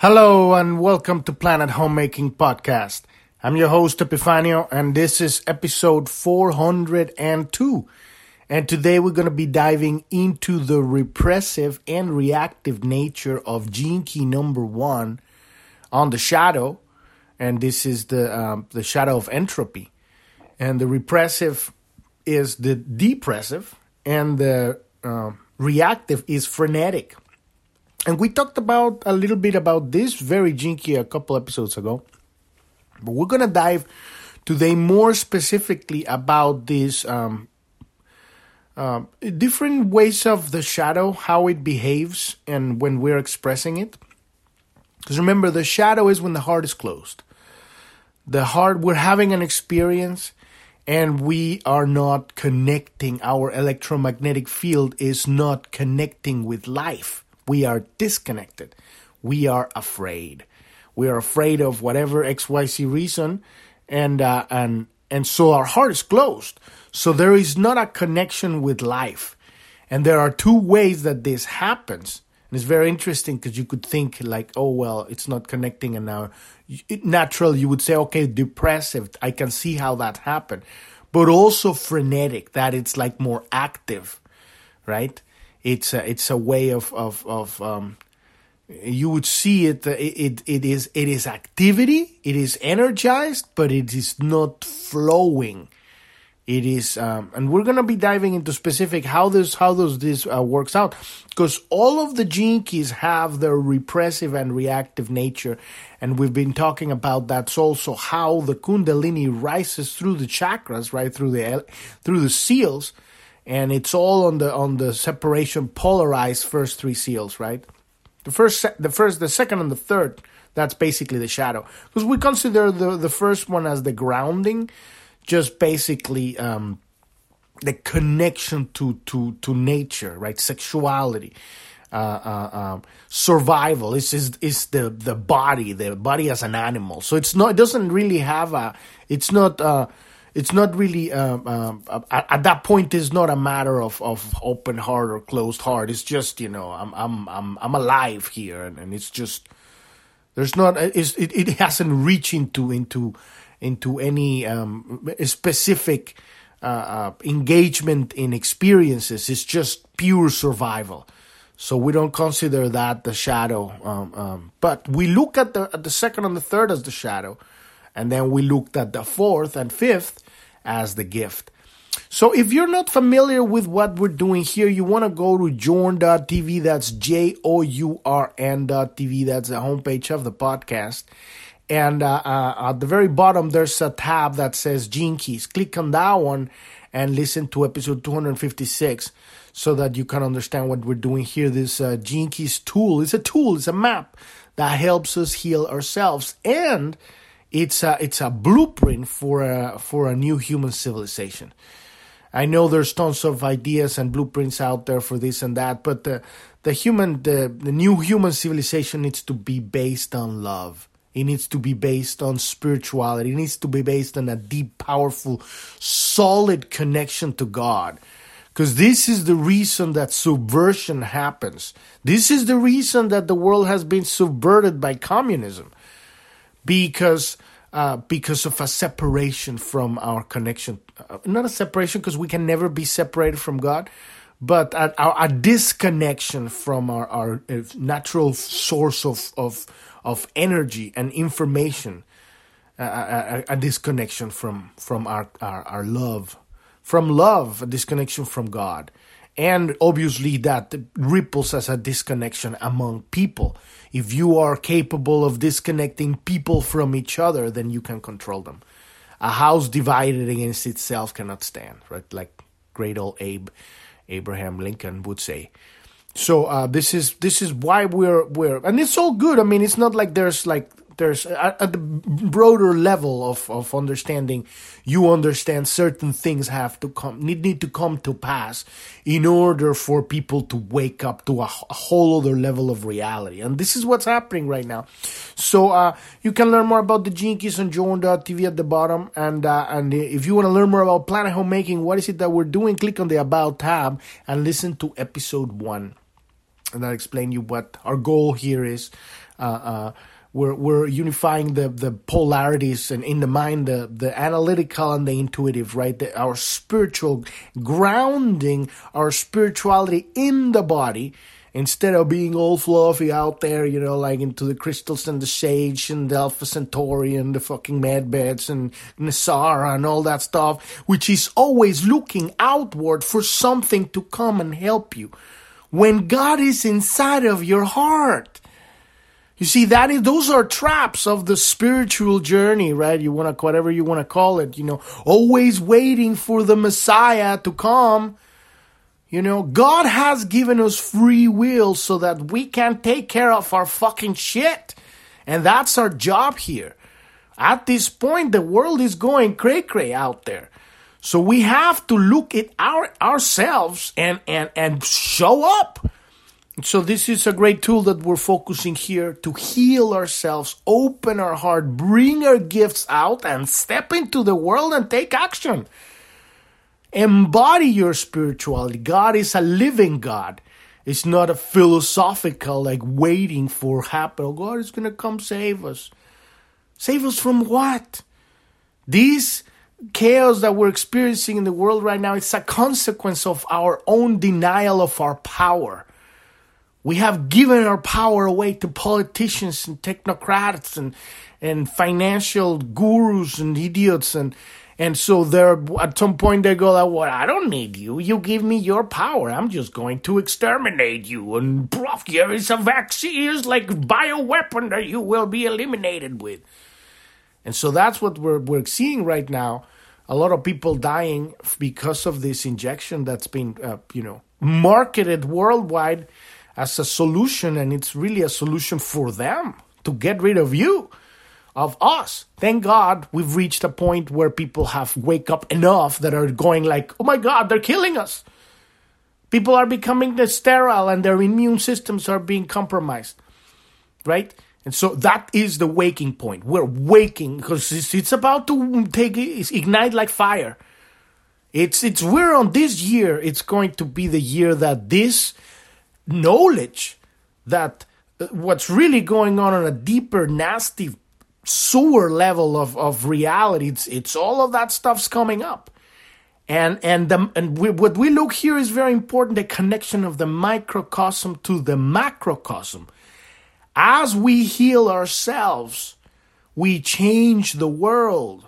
Hello and welcome to Planet Homemaking Podcast. I'm your host Epifanio and this is episode 402. And today we're going to be diving into the repressive and reactive nature of gene key number 1 on the shadow and this is the um, the shadow of entropy. And the repressive is the depressive and the uh, reactive is frenetic. And we talked about a little bit about this very gene key a couple episodes ago. But we're going to dive today more specifically about these um, uh, different ways of the shadow, how it behaves, and when we're expressing it. Because remember, the shadow is when the heart is closed. The heart, we're having an experience and we are not connecting. Our electromagnetic field is not connecting with life we are disconnected. We are afraid. We are afraid of whatever XYZ reason, and uh, and and so our heart is closed. So there is not a connection with life. And there are two ways that this happens. And it's very interesting because you could think like, oh well, it's not connecting, and now natural you would say, okay, depressive. I can see how that happened, but also frenetic. That it's like more active, right? It's a, it's a way of of, of um, you would see it, it it it is it is activity it is energized but it is not flowing. It is um, and we're gonna be diving into specific how this how does this uh, works out because all of the keys have their repressive and reactive nature and we've been talking about that's also how the kundalini rises through the chakras right through the through the seals and it's all on the on the separation polarized first three seals, right? The first, the first, the second, and the third. That's basically the shadow, because we consider the the first one as the grounding, just basically um, the connection to to to nature, right? Sexuality. Uh, uh, um, survival is, is is the the body, the body as an animal. So it's not. It doesn't really have a. It's not. Uh, it's not really um, um, at, at, that point it's not a matter of, of open heart or closed heart. It's just you know i'm i'm i'm, I'm alive here and, and it's just there's not it's, it, it hasn't reached into into into any um, specific uh, uh, engagement in experiences. It's just pure survival. So we don't consider that the shadow um, um, but we look at the at the second and the third as the shadow and then we looked at the fourth and fifth as the gift. So if you're not familiar with what we're doing here, you want to go to journ.tv. That's J O U R N.tv. That's the homepage of the podcast. And uh, uh, at the very bottom, there's a tab that says Gene Keys. Click on that one and listen to episode 256 so that you can understand what we're doing here. This uh, Gene Keys tool is a tool, it's a map that helps us heal ourselves. And it's a it's a blueprint for a for a new human civilization. I know there's tons of ideas and blueprints out there for this and that, but the the human the, the new human civilization needs to be based on love. It needs to be based on spirituality. It needs to be based on a deep, powerful, solid connection to God. Because this is the reason that subversion happens. This is the reason that the world has been subverted by communism because uh, because of a separation from our connection. Uh, not a separation because we can never be separated from God, but a, a, a disconnection from our, our uh, natural source of, of, of energy and information. Uh, a, a, disconnection from from our, our, our love, from love, a disconnection from God, and obviously that ripples as a disconnection among people if you are capable of disconnecting people from each other, then you can control them. A house divided against itself cannot stand, right? Like great old Abe, Abraham Lincoln would say. So uh, this is this is why we're we're and it's all good. I mean, it's not like there's like there's at, at the broader level of, of understanding you understand certain things have to come need, need to come to pass in order for people to wake up to a, a whole other level of reality. And this is what's happening right now. So uh, you can learn more about the Gene Keys on journ.tv at the bottom. And uh, and if you want to learn more about planet homemaking what is it that we're doing click on the about tab and listen to episode one. And I'll explain you what our goal here is. Uh, uh, we're, we're unifying the, the polarities and in the mind, the, the analytical and the intuitive, right? The, our spiritual grounding, our spirituality in the body instead of being all fluffy out there, you know, like into the crystals and the sage and the Alpha Centauri and the fucking med beds and NESARA and all that stuff, which is always looking outward for something to come and help you. When God is inside of your heart, you see, that is, those are traps of the spiritual journey, right? You want to, whatever you want to call it, you know, always waiting for the Messiah to come. You know, God has given us free will so that we can take care of our fucking shit. And that's our job here. At this point, the world is going cray cray out there. So we have to look at our ourselves and, and, and show up so this is a great tool that we're focusing here to heal ourselves, open our heart, bring our gifts out and step into the world and take action. Embody your spirituality. God is a living God. It's not a philosophical, like waiting for happen. Oh, God is going to come save us. Save us from what? This chaos that we're experiencing in the world right now, it's a consequence of our own denial of our power. We have given our power away to politicians and technocrats and and financial gurus and idiots and and so they're at some point they go like, "Well, I don't need you. You give me your power. I'm just going to exterminate you and prof, here is a vaccine, it's like bioweapon that you will be eliminated with." And so that's what we're we're seeing right now. A lot of people dying because of this injection that's been, uh, you know, marketed worldwide as a solution, and it's really a solution for them to get rid of you, of us. Thank God we've reached a point where people have wake up enough that are going like, oh my God, they're killing us. People are becoming sterile and their immune systems are being compromised, right? And so that is the waking point. We're waking because it's, it's about to take ignite like fire. It's it's we're on this year. It's going to be the year that this knowledge that uh, what's really going on on a deeper, nasty sewer level of, of reality, it's, it's all of that stuff's coming up. And and the, and we, what we look here is very important: the connection of the microcosm to the macrocosm. As we heal ourselves, we change the world,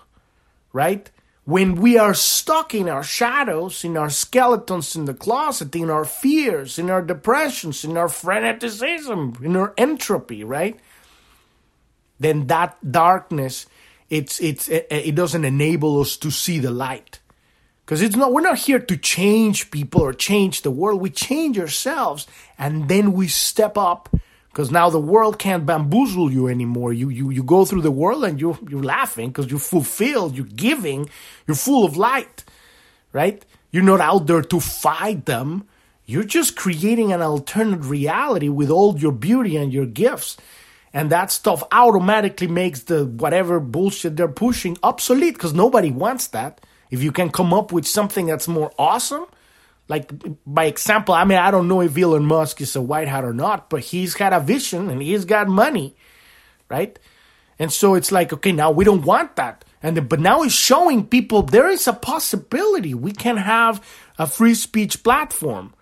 right? When we are stuck in our shadows, in our skeletons in the closet, in our fears, in our depressions, in our freneticism, in our entropy, right? Then that darkness, it's it's it doesn't enable us to see the light. Because it's not we're not here to change people or change the world. We change ourselves and then we step up because now the world can't bamboozle you anymore. You you you go through the world and you're you're laughing because you're fulfilled, you're giving, you're full of light, right? You're not out there to fight them. You're just creating an alternate reality with all your beauty and your gifts. And that stuff automatically makes the whatever bullshit they're pushing obsolete because nobody wants that. If you can come up with something that's more awesome, like by example, I mean I don't know if Elon Musk is a white hat or not, but he's got a vision and he's got money, right? And so it's like, okay, now we don't want that. And the, but now he's showing people there is a possibility we can have a free speech platform.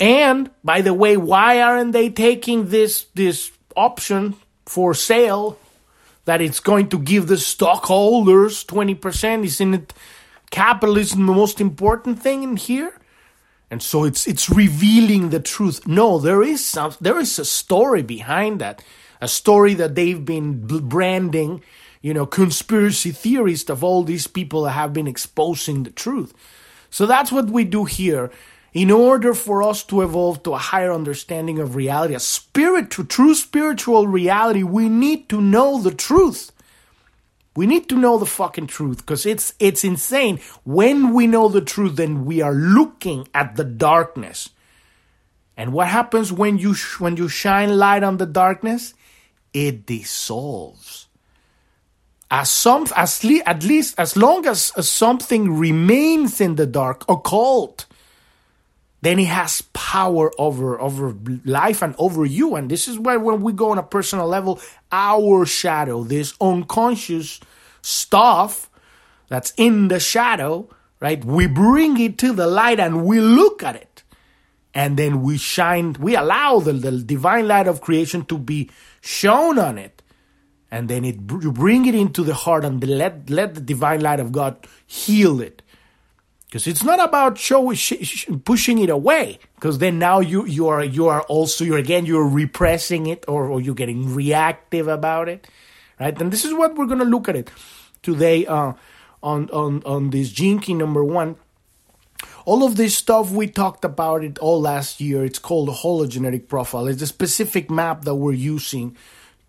And by the way, why aren't they taking this this option for sale that it's going to give the stockholders 20%? Isn't it capitalism the most important thing in here? And so it's it's revealing the truth. No, there is some there is a story behind that. A story that they've been branding, you know, conspiracy theorists of all these people that have been exposing the truth. So that's what we do here. In order for us to evolve to a higher understanding of reality, a spirit to true spiritual reality, we need to know the truth. We need to know the fucking truth because it's it's insane. When we know the truth, then we are looking at the darkness. And what happens when you sh- when you shine light on the darkness? It dissolves. As some as le- at least as long as, as something remains in the dark, occult, then it has power over over life and over you. And this is where when we go on a personal level our shadow this unconscious stuff that's in the shadow right? We bring it to the light and we look at it. And then we shine we allow the, the divine light of creation to be shown on it. And then it you bring it into the heart and let let the divine light of god heal it because it's not about show, sh- sh- pushing it away because then now you you are you are also you're again you're repressing it or, or you're getting reactive about it right? And this is what we're going to look at it today uh, on on on this key number one. All of this stuff we talked about it all last year. It's called the hologenetic profile. It's a specific map that we're using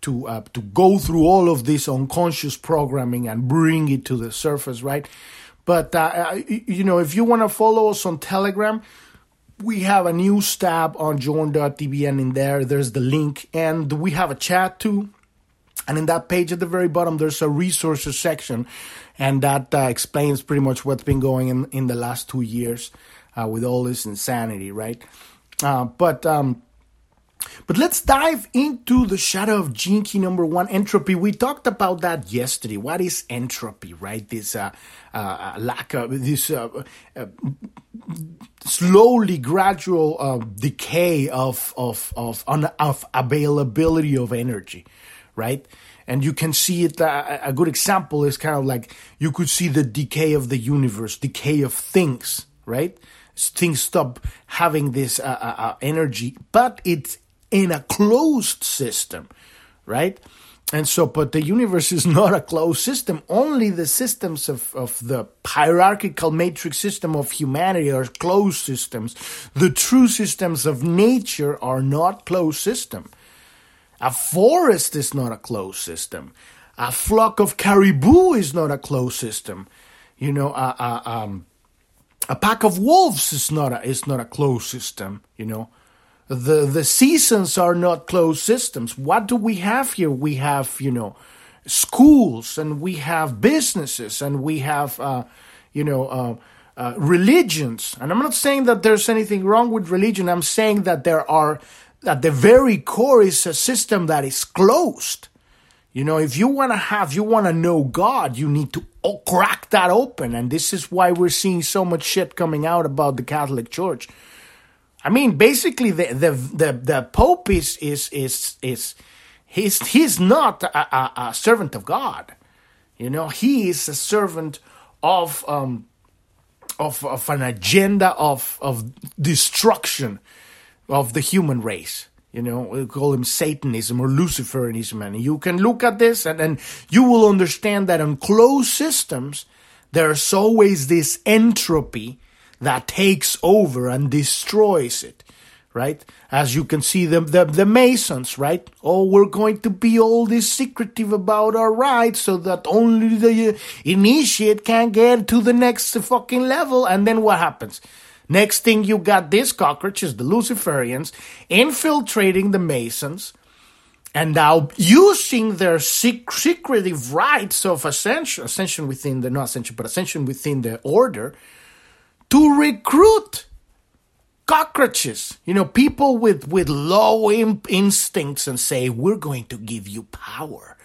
to uh, to go through all of this unconscious programming and bring it to the surface right but, uh, you know, if you want to follow us on Telegram, we have a news tab on journ.tv and in there. There's the link. And we have a chat too. And in that page at the very bottom there's a resources section. And that uh, explains pretty much what's been going in in the last two years uh, with all this insanity right? Uh, but um, but let's dive into the shadow of key number one, entropy. We talked about that yesterday. What is entropy, right? This uh, uh, lack of this uh, uh slowly gradual uh, decay of of of, un- of availability of energy, right? And you can see it. Uh, a good example is kind of like you could see the decay of the universe, decay of things, right? Things stop having this energy, but it's in a closed system, right? And so, but the universe is not a closed system. Only the systems of, of the hierarchical matrix system of humanity are closed systems. The true systems of nature are not closed system. A forest is not a closed system. A flock of caribou is not a closed system. You know, a, a, um, a pack of wolves is not a, is not a closed system. You know, the the seasons are not closed systems. What do we have here? We have you know schools and we have businesses and we have uh, you know uh, uh, religions. And I'm not saying that there's anything wrong with religion. I'm saying that there are at the very core is a system that is closed. You know, if you want to have, you want to know God, you need to crack that open. And this is why we're seeing so much shit coming out about the Catholic Church I mean, basically, the the the, the Pope is is is is he's he's not a, a, a servant of God. You know, he is a servant of um of of an agenda of of destruction of the human race. You know, we call him Satanism or Luciferianism, and you can look at this and then you will understand that in closed systems there's always this entropy that takes over and destroys it right? As you can see, the, the, the Masons, right? Oh, we're going to be all this secretive about our rites so that only the initiate can get to the next fucking level. And then what happens? Next thing you got these cockroaches, the Luciferians, infiltrating the Masons and now using their sec- secretive rites of ascension, ascension within the, not ascension, but ascension within the order, to recruit cockroaches, you know, people with, with low instincts and say, we're going to give you power.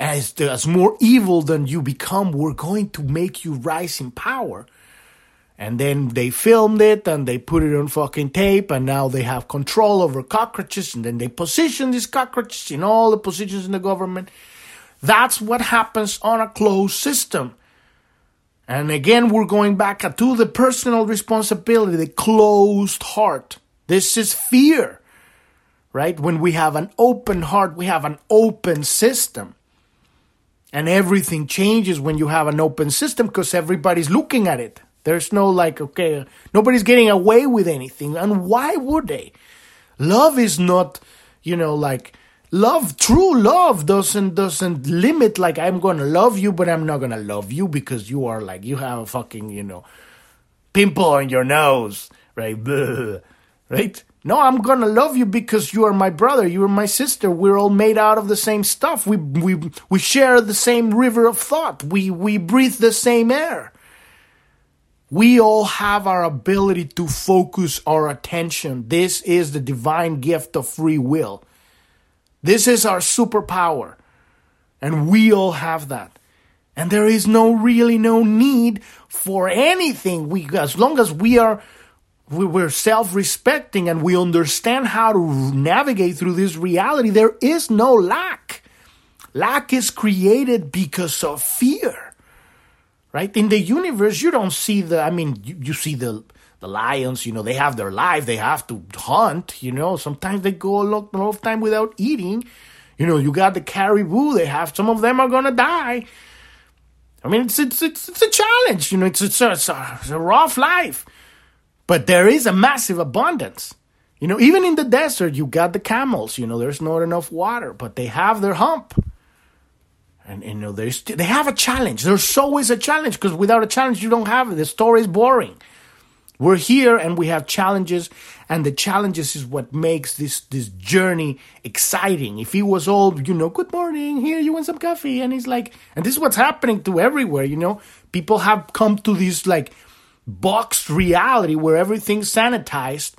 As, as more evil than you become, we're going to make you rise in power. And then they filmed it and they put it on fucking tape and now they have control over cockroaches and then they position these cockroaches in all the positions in the government. That's what happens on a closed system. And again, we're going back to the personal responsibility, the closed heart. This is fear, right? When we have an open heart, we have an open system. And everything changes when you have an open system because everybody's looking at it. There's no like, okay, nobody's getting away with anything. And why would they? Love is not, you know, like, love true love doesn't doesn't limit like i'm gonna love you but i'm not gonna love you because you are like you have a fucking you know pimple on your nose right Blah. right no i'm gonna love you because you are my brother you are my sister we're all made out of the same stuff we we we share the same river of thought we we breathe the same air We all have our ability to focus our attention. This is the divine gift of free will. This is our superpower. And we all have that. And there is no really no need for anything. We, as long as we are, we're self-respecting and we understand how to navigate through this reality, there is no lack. Lack is created because of fear. Right? In the universe, you don't see the, I mean, you, you see the, the lions, you know, they have their life, they have to hunt, you know, sometimes they go a lot of time without eating. You know, you got the caribou, they have, some of them are gonna die. I mean, it's, it's, it's, it's a challenge, you know, it's, it's, a, it's, a, it's a rough life. But there is a massive abundance. You know, even in the desert, you got the camels, you know, there's not enough water, but they have their hump. And, and you know, they they have a challenge. There's always a challenge because without a challenge, you don't have it. The story is boring. We're here and we have challenges, and the challenges is what makes this this journey exciting. If he was all, you know, good morning, here you want some coffee, and he's like, and this is what's happening to everywhere, you know, people have come to this like boxed reality where everything's sanitized,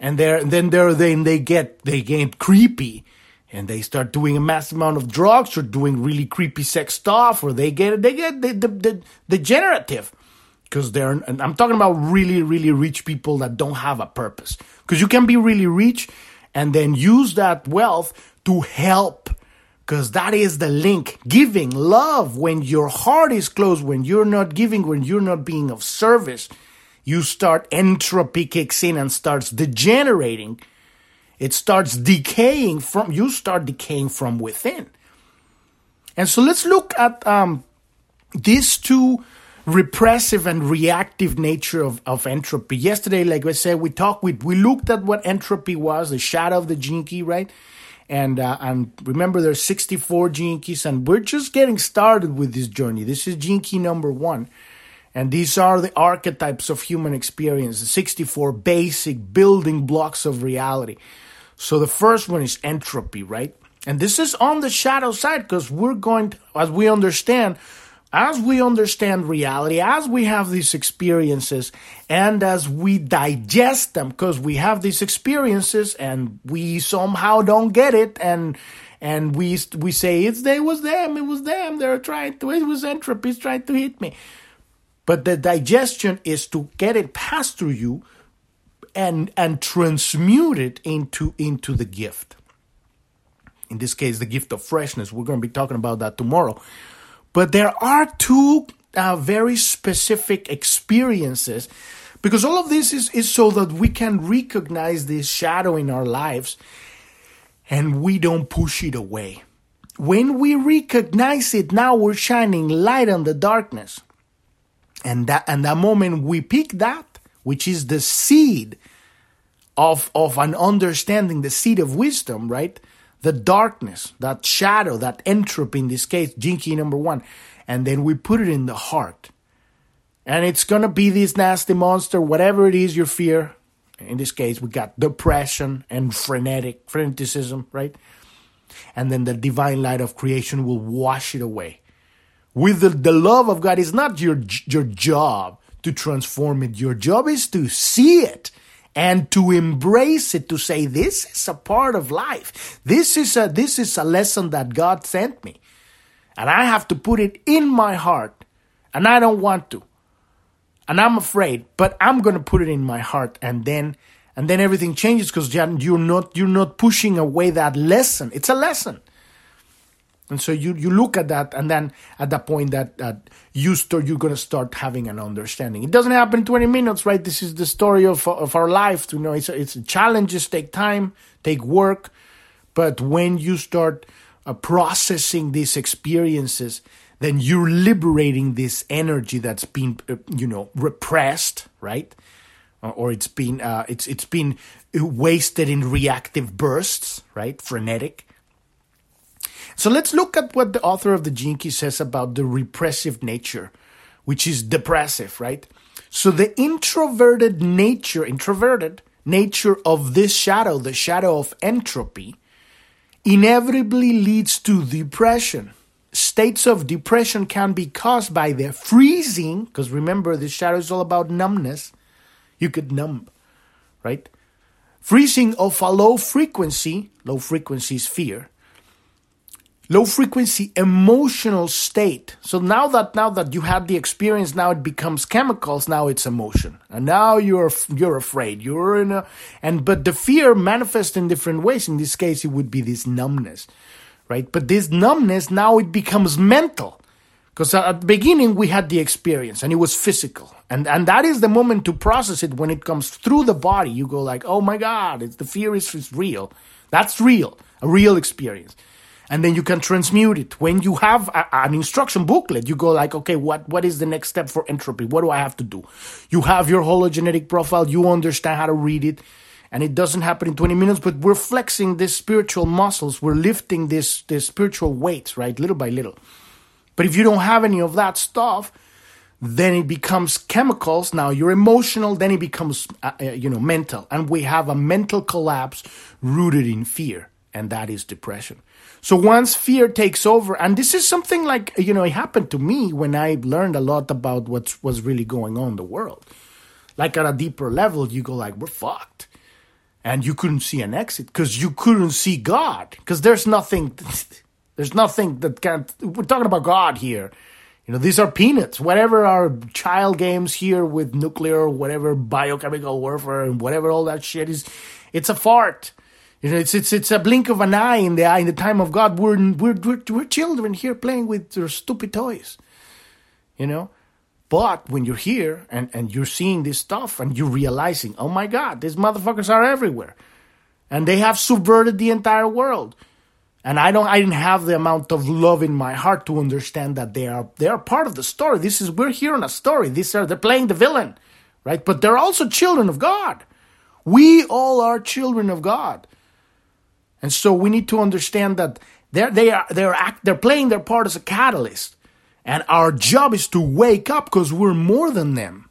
and they're then they're then they get they get creepy, and they start doing a massive amount of drugs or doing really creepy sex stuff, or they get they get the, the, the degenerative because they're and I'm talking about really really rich people that don't have a purpose. Because you can be really rich and then use that wealth to help because that is the link. Giving love when your heart is closed when you're not giving when you're not being of service you start entropy kicks in and starts degenerating. It starts decaying from you start decaying from within. And so let's look at um, these two repressive and reactive nature of, of entropy. Yesterday, like I said, we talked, we, we looked at what entropy was, the shadow of the gene key, right? And, uh, and remember, there's 64 gene keys, and we're just getting started with this journey. This is gene key number one. And these are the archetypes of human experience, the 64 basic building blocks of reality. So the first one is entropy, right? And this is on the shadow side because we're going to, as we understand, as we understand reality, as we have these experiences, and as we digest them, because we have these experiences and we somehow don't get it, and and we we say it's they was them, it was them, they're trying to, it was entropy, trying to hit me. But the digestion is to get it passed through you and and transmute it into into the gift. In this case, the gift of freshness. We're going to be talking about that tomorrow. But there are two uh, very specific experiences because all of this is, is so that we can recognize this shadow in our lives and we don't push it away. When we recognize it, now we're shining light on the darkness. And that and that moment we pick that, which is the seed of, of an understanding, the seed of wisdom, right? The darkness, that shadow, that entropy in this case, key number one, and then we put it in the heart. And it's gonna be this nasty monster, whatever it is you fear. In this case, we got depression and frenetic, freneticism, right? And then the divine light of creation will wash it away. With the, the love of God, it's not your, your job to transform it. Your job is to see it and to embrace it to say this is a part of life. This is a this is a lesson that god sent me. And i have to put it in my heart. And i don't want to. And i'm afraid but i'm going to put it in my heart. And then and then everything changes because you're not you're not pushing away that lesson. It's a lesson and so you, you look at that, and then at that point that, that you start, you're going to start having an understanding. It doesn't happen in 20 minutes, right? This is the story of, of our life. You know, it's, it's challenges take time, take work. But when you start uh, processing these experiences, then you're liberating this energy that's been, uh, you know, repressed, right? Or, or it's been, uh, it's, it's been wasted in reactive bursts, right? Frenetic so let's look at what the author of the Key says about the repressive nature, which is depressive, right? So the introverted nature, introverted nature of this shadow, the shadow of entropy, inevitably leads to depression. states of depression can be caused by the freezing, because remember, the shadow is all about numbness. You could numb, right? Freezing of a low frequency, low frequency is fear, low frequency emotional state. So now that now that you had the experience, now it becomes chemicals. Now it's emotion, and now you're you're afraid. You're in a and but the fear manifests in different ways. In this case, it would be this numbness, right? But this numbness now it becomes mental. Because at the beginning we had the experience and it was physical. And and that is the moment to process it when it comes through the body. You go like, oh my God, it's, the fear is, is real. That's real, a real experience and then you can transmute it. When you have a, an instruction booklet, you go like, okay, what, what is the next step for entropy? What do I have to do? You have your hologenetic profile, you understand how to read it, and it doesn't happen in 20 minutes, but we're flexing these spiritual muscles, we're lifting this, this spiritual weights, right, little by little. But if you don't have any of that stuff, then it becomes chemicals. Now you're emotional, then it becomes, uh, uh, you know, mental. And we have a mental collapse rooted in fear, and that is depression. So once fear takes over, and this is something like, you know, it happened to me when I learned a lot about what was really going on in the world. Like at a deeper level, you go like, we're fucked. And you couldn't see an exit because you couldn't see God. Because there's nothing, there's nothing that can't, we're talking about God here. You know, these are peanuts. Whatever our child games here with nuclear, whatever biochemical warfare and whatever all that shit is, it's a fart you know, it's it's it's a blink of an eye in the eye in the time of God. We're we're we're, we're children here playing with their stupid toys. You know, but when you're here and and you're seeing this stuff and you're realizing, oh my God, these motherfuckers are everywhere, and they have subverted the entire world. And I don't, I didn't have the amount of love in my heart to understand that they are, they are part of the story. This is, we're here in a story. These are, they're playing the villain, right? But they're also children of God. We all are children of God. And so we need to understand that they're, they are, they're, act, they're playing their part as a catalyst. And our job is to wake up because we're more than them.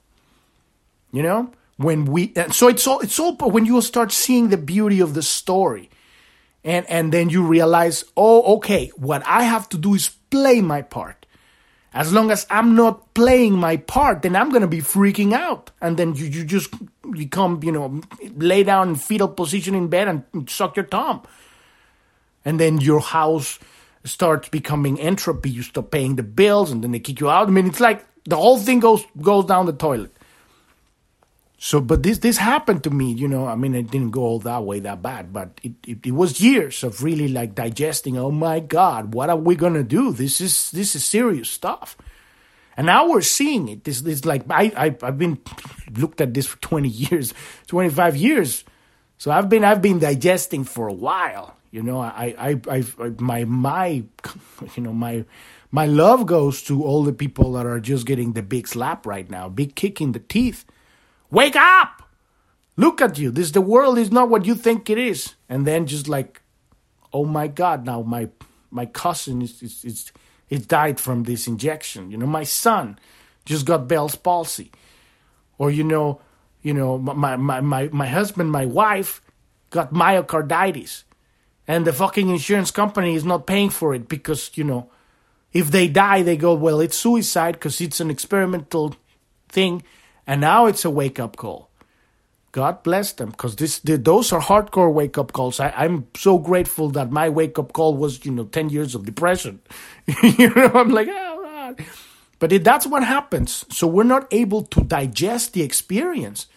You know? When we, so it's all, it's all, when you start seeing the beauty of the story and, and then you realize, oh, okay, what I have to do is play my part. As long as I'm not playing my part, then I'm going to be freaking out. And then you, you just become, you know, lay down in fetal position in bed and suck your thumb and then your house starts becoming entropy. You stop paying the bills, and then they kick you out. I mean, it's like the whole thing goes goes down the toilet. So, but this this happened to me, you know. I mean, it didn't go all that way that bad, but it, it, it was years of really like digesting. Oh my God, what are we gonna do? This is this is serious stuff. And now we're seeing it. This is like I, I I've been looked at this for twenty years, twenty five years. So I've been I've been digesting for a while. You know, I, I, I, my, my, you know, my, my love goes to all the people that are just getting the big slap right now, big kick in the teeth. Wake up! Look at you. This the world is not what you think it is. And then just like, oh my God! Now my my cousin is is is, is died from this injection. You know, my son just got Bell's palsy, or you know, you know, my my my my husband, my wife got myocarditis and the fucking insurance company is not paying for it because you know if they die they go well it's suicide because it's an experimental thing and now it's a wake up call. God bless them because this those are hardcore wake up calls. I, i'm so grateful that my wake up call was you know 10 years of depression. You know i'm like oh god. But it, that's what happens. So we're not able to digest the experience.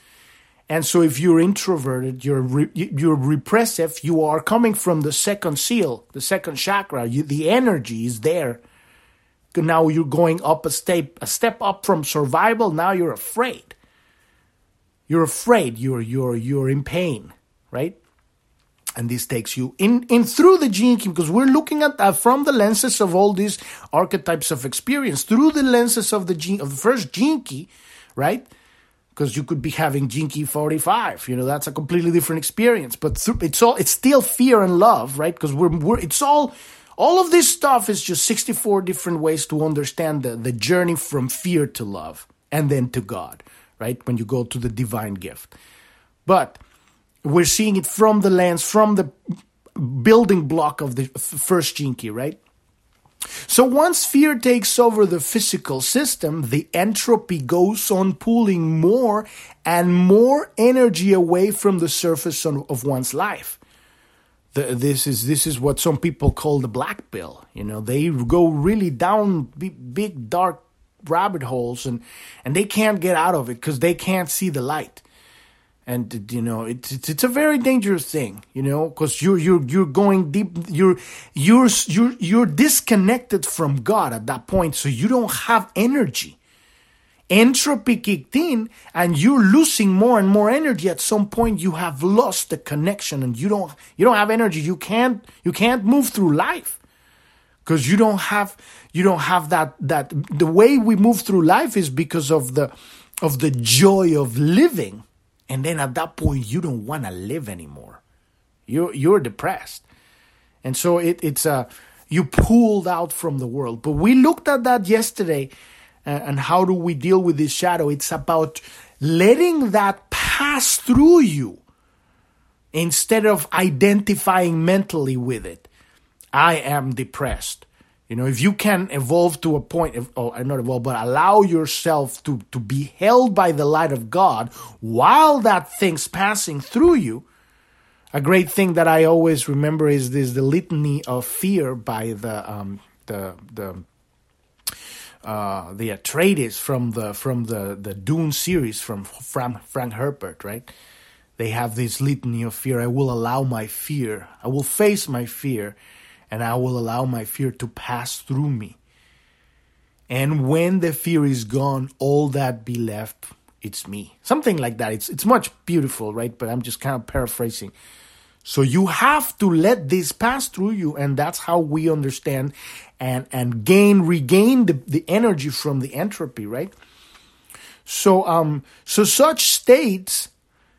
And so if you're introverted, you're re- you're repressive, you are coming from the second seal, the second chakra. You, the energy is there. Now you're going up a step a step up from survival. Now you're afraid. You're afraid. You're you're you're in pain, right? And this takes you in in through the gene key because we're looking at that from the lenses of all these archetypes of experience through the lenses of the gene of the first gene key, right? because you could be having Gene Key 45. You know, that's a completely different experience. But it's all, it's still fear and love, right? Because we're, we're, it's all, all of this stuff is just 64 different ways to understand the, the journey from fear to love and then to God, right? When you go to the divine gift. But we're seeing it from the lens, from the building block of the first Gene Key, right? So once fear takes over the physical system, the entropy goes on pulling more and more energy away from the surface of one's life. The, this is this is what some people call the black pill. You know, they go really down big, big dark rabbit holes and and they can't get out of it because they can't see the light and you know it's it's, it's a very dangerous thing you know because you're you're you're going deep you're you're you're you're disconnected from god at that point so you don't have energy entropy kicked in and you're losing more and more energy at some point you have lost the connection and you don't you don't have energy you can't you can't move through life because you don't have you don't have that that the way we move through life is because of the of the joy of living and then at that point, you don't want to live anymore. You're, you're depressed. And so it, it's a, you pulled out from the world. But we looked at that yesterday uh, and how do we deal with this shadow? It's about letting that pass through you instead of identifying mentally with it. I am depressed. You know, if you can evolve to a point, of, oh, not evolve, but allow yourself to, to be held by the light of God while that thing's passing through you, a great thing that I always remember is this the litany of fear by the um, the the uh, the Atreides from the from the the Dune series from Frank, Frank Herbert, right? They have this litany of fear. I will allow my fear. I will face my fear and I will allow my fear to pass through me. And when the fear is gone, all that be left, it's me. Something like that. It's it's much beautiful, right? But I'm just kind of paraphrasing. So you have to let this pass through you, and that's how we understand and and gain regain the, the energy from the entropy, right? So um so such states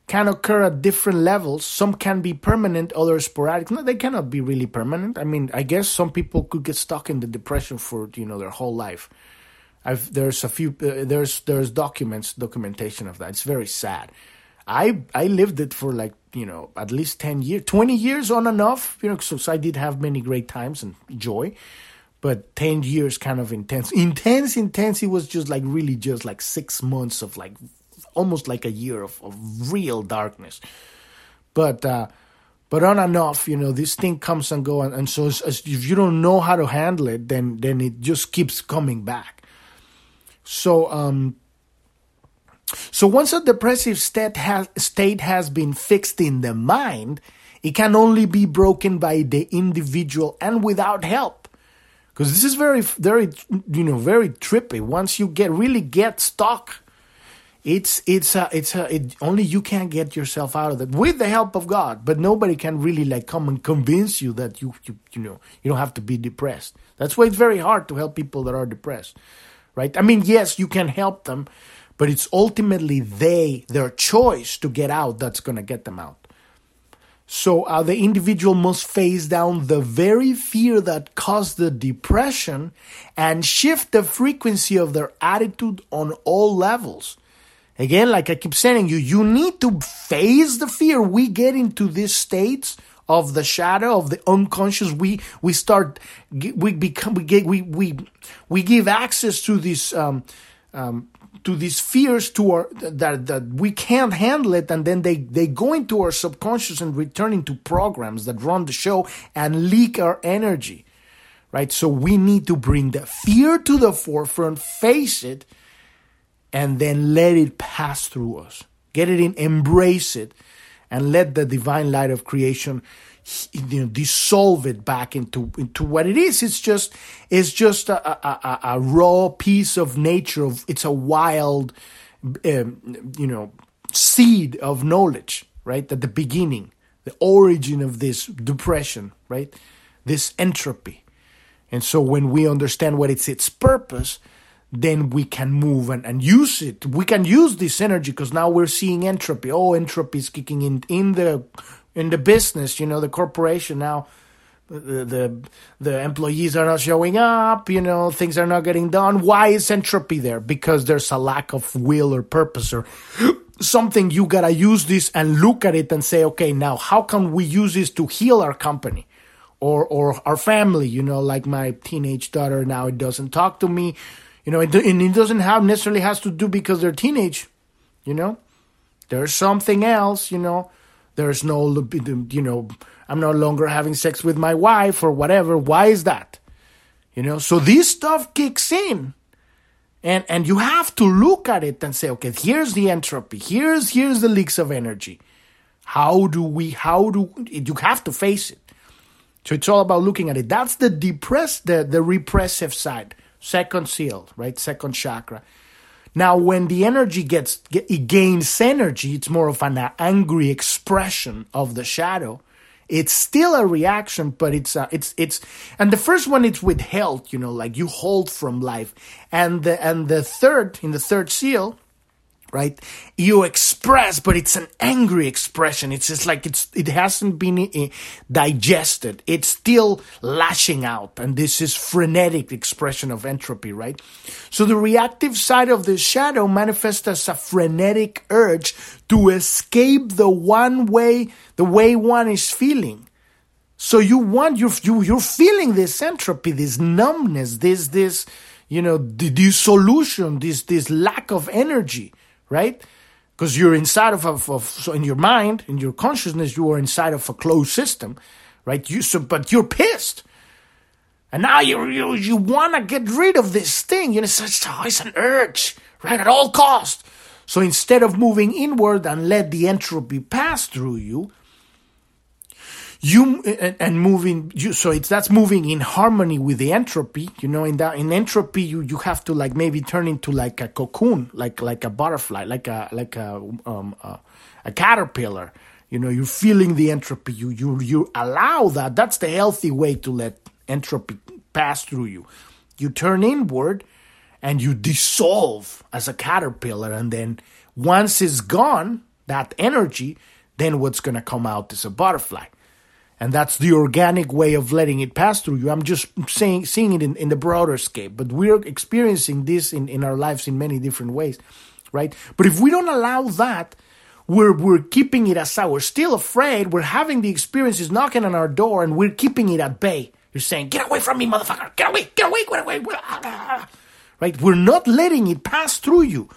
can occur at different levels. Some can be permanent, others sporadic. No, they cannot be really permanent. I mean, I guess some people could get stuck in the depression for you know their whole life. I've there's a few uh, there's there's documents documentation of that. It's very sad. I I lived it for like you know at least ten years, twenty years on and off. You know, so, so I did have many great times and joy, but ten years kind of intense, intense, intense. It was just like really just like six months of like almost like a year of, of real darkness. But uh, but on and off, you know, this thing comes and go, and, and so as, as if you don't know how to handle it, then then it just keeps coming back. So um, so once a depressive state has state has been fixed in the mind, it can only be broken by the individual and without help because this is very very you know very trippy once you get really get stuck it's it's a, it's a, it, only you can't get yourself out of it with the help of God. But nobody can really like come and convince you that you you you know you don't have to be depressed. That's why it's very hard to help people that are depressed, right? I mean, yes, you can help them, but it's ultimately they their choice to get out that's going to get them out. So uh, the individual must face down the very fear that caused the depression and shift the frequency of their attitude on all levels Again, like I keep saying you, you need to face the fear. We get into these states of the shadow of the unconscious. We we start we become we get we we we give access to these um, um, to these fears to our that that we can't handle it, and then they they go into our subconscious and return into programs that run the show and leak our energy, right? So we need to bring the fear to the forefront, face it and then let it pass through us. Get it in, embrace it, and let the divine light of creation you know, dissolve it back into into what it is. It's just it's just a, a, a raw piece of nature. Of it's a wild, um, you know, seed of knowledge. Right at the beginning, the origin of this depression. Right, this entropy, and so when we understand what it's its purpose, then we can move and, and use it. We can use this energy because now we're seeing entropy. Oh, entropy is kicking in in the in the business. You know, the corporation now. The, the the employees are not showing up. You know, things are not getting done. Why is entropy there? Because there's a lack of will or purpose or something. You gotta use this and look at it and say, okay, now how can we use this to heal our company? or or our family you know like my teenage daughter now it doesn't talk to me you know it, and it doesn't have necessarily has to do because they're teenage you know there's something else you know there's no you know i'm no longer having sex with my wife or whatever. Why is that? You know so this stuff kicks in. And and you have to look at it and say okay here's the entropy. Here's here's the leaks of energy. How do we how do you have to face it. So it's all about looking at it. That's the depressed the the repressive side. Second seal right? Second chakra now when the energy gets it gains energy it's more of an angry expression of the shadow. It's still a reaction but it's uh, it's it's and the first one it's withheld, you know like you hold from life. And the and the third in the third seal right? You express, but it's an angry expression. It's just like it's it hasn't been uh, digested. It's still lashing out, and this is frenetic expression of entropy, right? So the reactive side of the shadow manifests as a frenetic urge to escape the one way, the way one is feeling. So you want you you you're feeling this entropy, this numbness, this this you know the dissolution, this this lack of energy right? Because you're inside of, of, of, so in your mind, in your consciousness, you are inside of a closed system, right? You so, but you're pissed, and now you you you want to get rid of this thing. You know, it's, it's an urge, right? At all cost. So instead of moving inward and let the entropy pass through you, you and, and moving you so it's that's moving in harmony with the entropy you know in that in entropy you you have to like maybe turn into like a cocoon like like a butterfly like a like a um a, a caterpillar. You know you're feeling the entropy you you you allow that. That's the healthy way to let entropy pass through you. You turn inward and you dissolve as a caterpillar and then once it's gone that energy then what's going to come out is a butterfly and that's the organic way of letting it pass through you. I'm just saying, seeing it in, in the broader scape, but we're experiencing this in, in our lives in many different ways, right? But if we don't allow that, we're, we're keeping it aside. We're still afraid. We're having the experiences knocking on our door and we're keeping it at bay. You're saying, get away from me, motherfucker. Get away, get away, get away. Right? We're not letting it pass through you.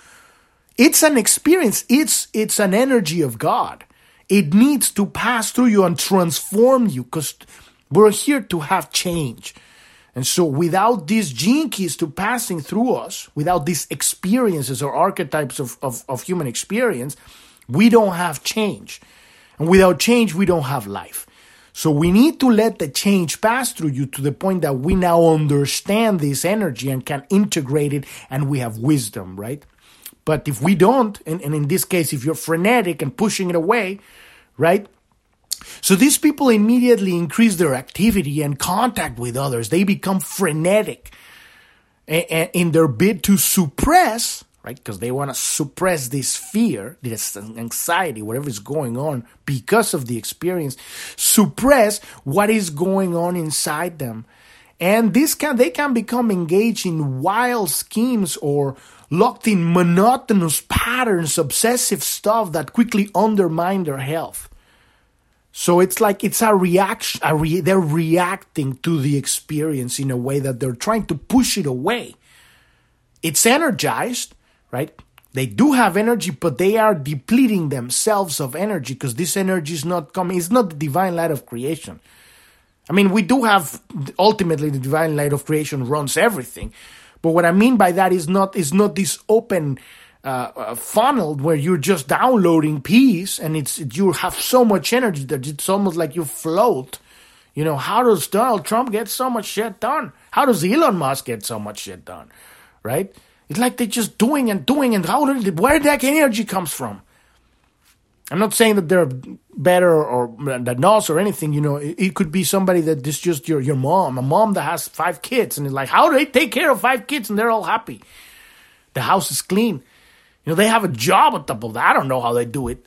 It's an experience. It's, it's an energy of God. It needs to pass through you and transform you because we're here to have change. And so without these gene keys to passing through us, without these experiences or archetypes of, of, of human experience, we don't have change. And without change, we don't have life. So we need to let the change pass through you to the point that we now understand this energy and can integrate it and we have wisdom, right? But if we don't, and, and in this case, if you're frenetic and pushing it away, right? So these people immediately increase their activity and contact with others. They become frenetic in their bid to suppress, right? Because they want to suppress this fear, this anxiety, whatever is going on because of the experience, suppress what is going on inside them. And this can they can become engaged in wild schemes or locked in monotonous patterns, obsessive stuff that quickly undermine their health. So it's like it's a reaction. A re- they're reacting to the experience in a way that they're trying to push it away. It's energized, right? They do have energy, but they are depleting themselves of energy because this energy is not coming. It's not the divine light of creation. I mean, we do have ultimately the divine light of creation runs everything, but what I mean by that is not is not this open uh, uh, funnel where you're just downloading peace and it's you have so much energy that it's almost like you float. You know, how does Donald Trump get so much shit done? How does Elon Musk get so much shit done? Right? It's like they're just doing and doing and how where that energy comes from. I'm not saying that they're better or, than us or anything. You know, it, it, could be somebody that is just your your mom, a mom that has five kids, and it's like, how do they take care of five kids and they're all happy? The house is clean. You know, they have a job on top of that. I don't know how they do it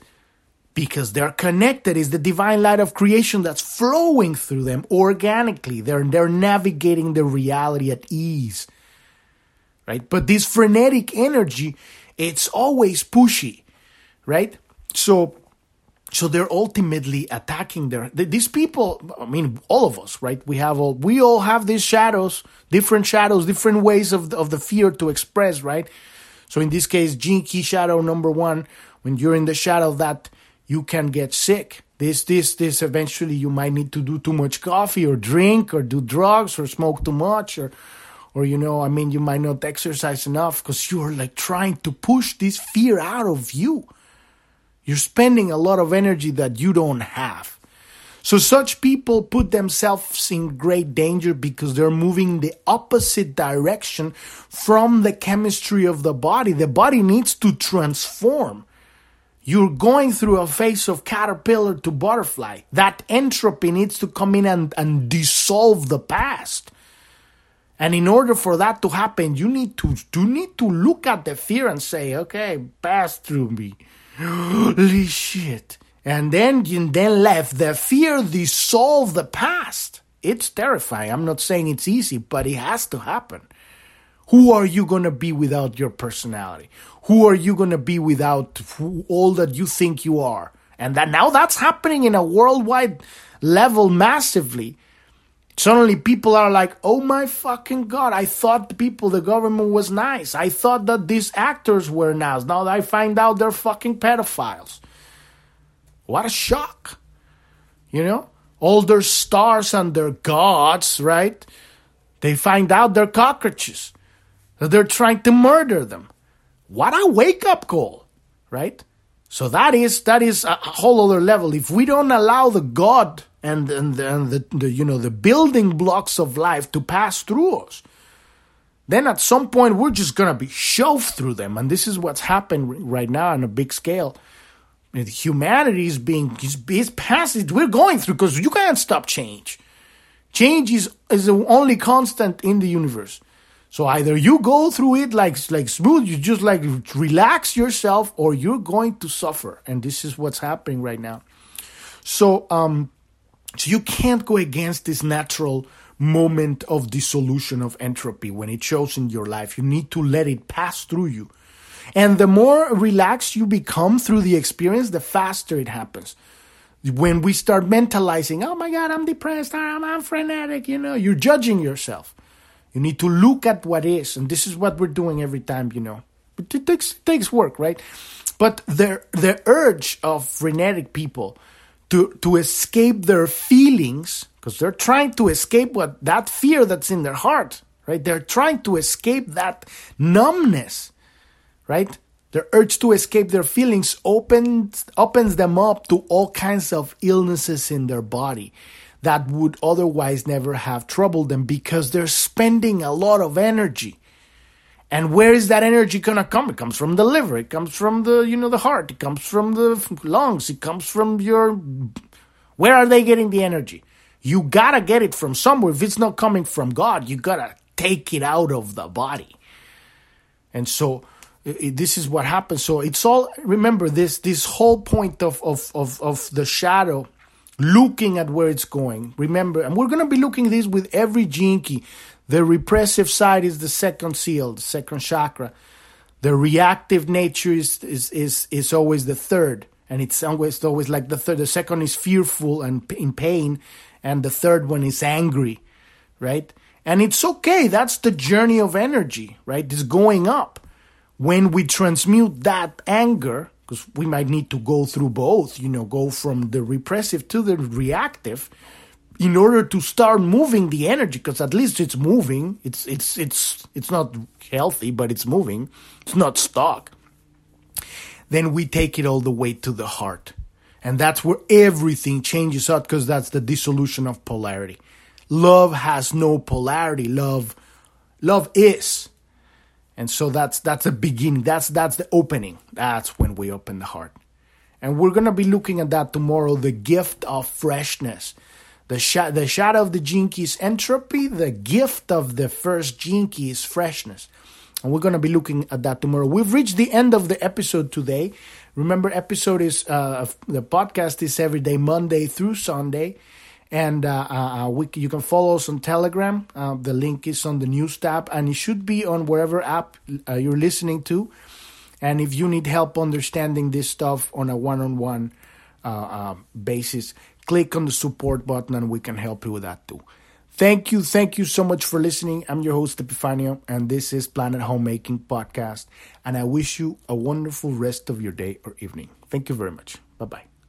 because they're connected. Is the divine light of creation that's flowing through them organically. They're they're navigating the reality at ease, right? But this frenetic energy, it's always pushy, right? So so they're ultimately attacking their these people i mean all of us right? We have all we all have these shadows different shadows different ways of the, of the fear to express right? So in this case gene key shadow number one when you're in the shadow that you can get sick this this this eventually you might need to do too much coffee or drink or do drugs or smoke too much or or you know i mean you might not exercise enough because you're like trying to push this fear out of you you're spending a lot of energy that you don't have. So such people put themselves in great danger because they're moving the opposite direction from the chemistry of the body. The body needs to transform. You're going through a phase of caterpillar to butterfly. That entropy needs to come in and, and dissolve the past. And in order for that to happen, you need to you need to look at the fear and say, okay, pass through me. Holy shit. And then you then left the fear dissolve the past. It's terrifying. I'm not saying it's easy, but it has to happen. Who are you going to be without your personality? Who are you going to be without all that you think you are? And that now that's happening in a worldwide level massively. Suddenly people are like, oh my fucking god, I thought the people, the government was nice. I thought that these actors were nice. Now I find out they're fucking pedophiles. What a shock. You know? All their stars and their gods, right? They find out they're cockroaches. They're trying to murder them. What a wake up call, right? So that is that is a whole other level. If we don't allow the God and and, and the, the you know the building blocks of life to pass through us then at some point we're just going to be shoved through them. And this is what's happened right now on a big scale. Humanity is being is, is passing we're going through because you can't stop change. Change is is the only constant in the universe. So either you go through it like like smooth you just like relax yourself or you're going to suffer. And this is what's happening right now. So um so you can't go against this natural moment of dissolution of entropy when it shows in your life. You need to let it pass through you. And the more relaxed you become through the experience, the faster it happens. When we start mentalizing, oh my God, I'm depressed, I'm, I'm frenetic, you know, you're judging yourself. You need to look at what is, and this is what we're doing every time, you know. But it takes, it takes work, right? But the, the urge of frenetic people to, to escape their feelings because they're trying to escape what that fear that's in their heart, right? They're trying to escape that numbness, right? Their urge to escape their feelings opens opens them up to all kinds of illnesses in their body that would otherwise never have troubled them because they're spending a lot of energy and where is that energy gonna come? It comes from the liver. It comes from the you know the heart. It comes from the lungs. It comes from your. Where are they getting the energy? You gotta get it from somewhere. If it's not coming from God, you gotta take it out of the body. And so it, this is what happens. So it's all remember this this whole point of of of, of the shadow looking at where it's going. Remember, and we're gonna be looking this with every key. The repressive side is the second seal, the second chakra. The reactive nature is is is, is always the third, and it's always always like the third. The second is fearful and in pain, and the third one is angry, right? And it's okay. That's the journey of energy, right? It's going up. When we transmute that anger, because we might need to go through both, you know, go from the repressive to the reactive in order to start moving the energy because at least it's moving it's it's it's it's not healthy but it's moving it's not stuck then we take it all the way to the heart. And that's where everything changes out because that's the dissolution of polarity. Love has no polarity. Love love is. And so that's that's a beginning. That's that's the opening. That's when we open the heart. And we're going to be looking at that tomorrow the gift of freshness the, sh- the shadow of the is entropy. The gift of the first is freshness. And we're going to be looking at that tomorrow. We've reached the end of the episode today. Remember, episode is uh, the podcast is every day, Monday through Sunday. And uh, uh, uh, we, you can follow us on Telegram. Uh, the link is on the news tab, and it should be on wherever app uh, you're listening to. And if you need help understanding this stuff on a one on one, basis, click on the support button and we can help you with that too. Thank you. Thank you so much for listening. I'm your host, Epifanio, and this is Planet Homemaking Podcast. And I wish you a wonderful rest of your day or evening. Thank you very much. Bye bye.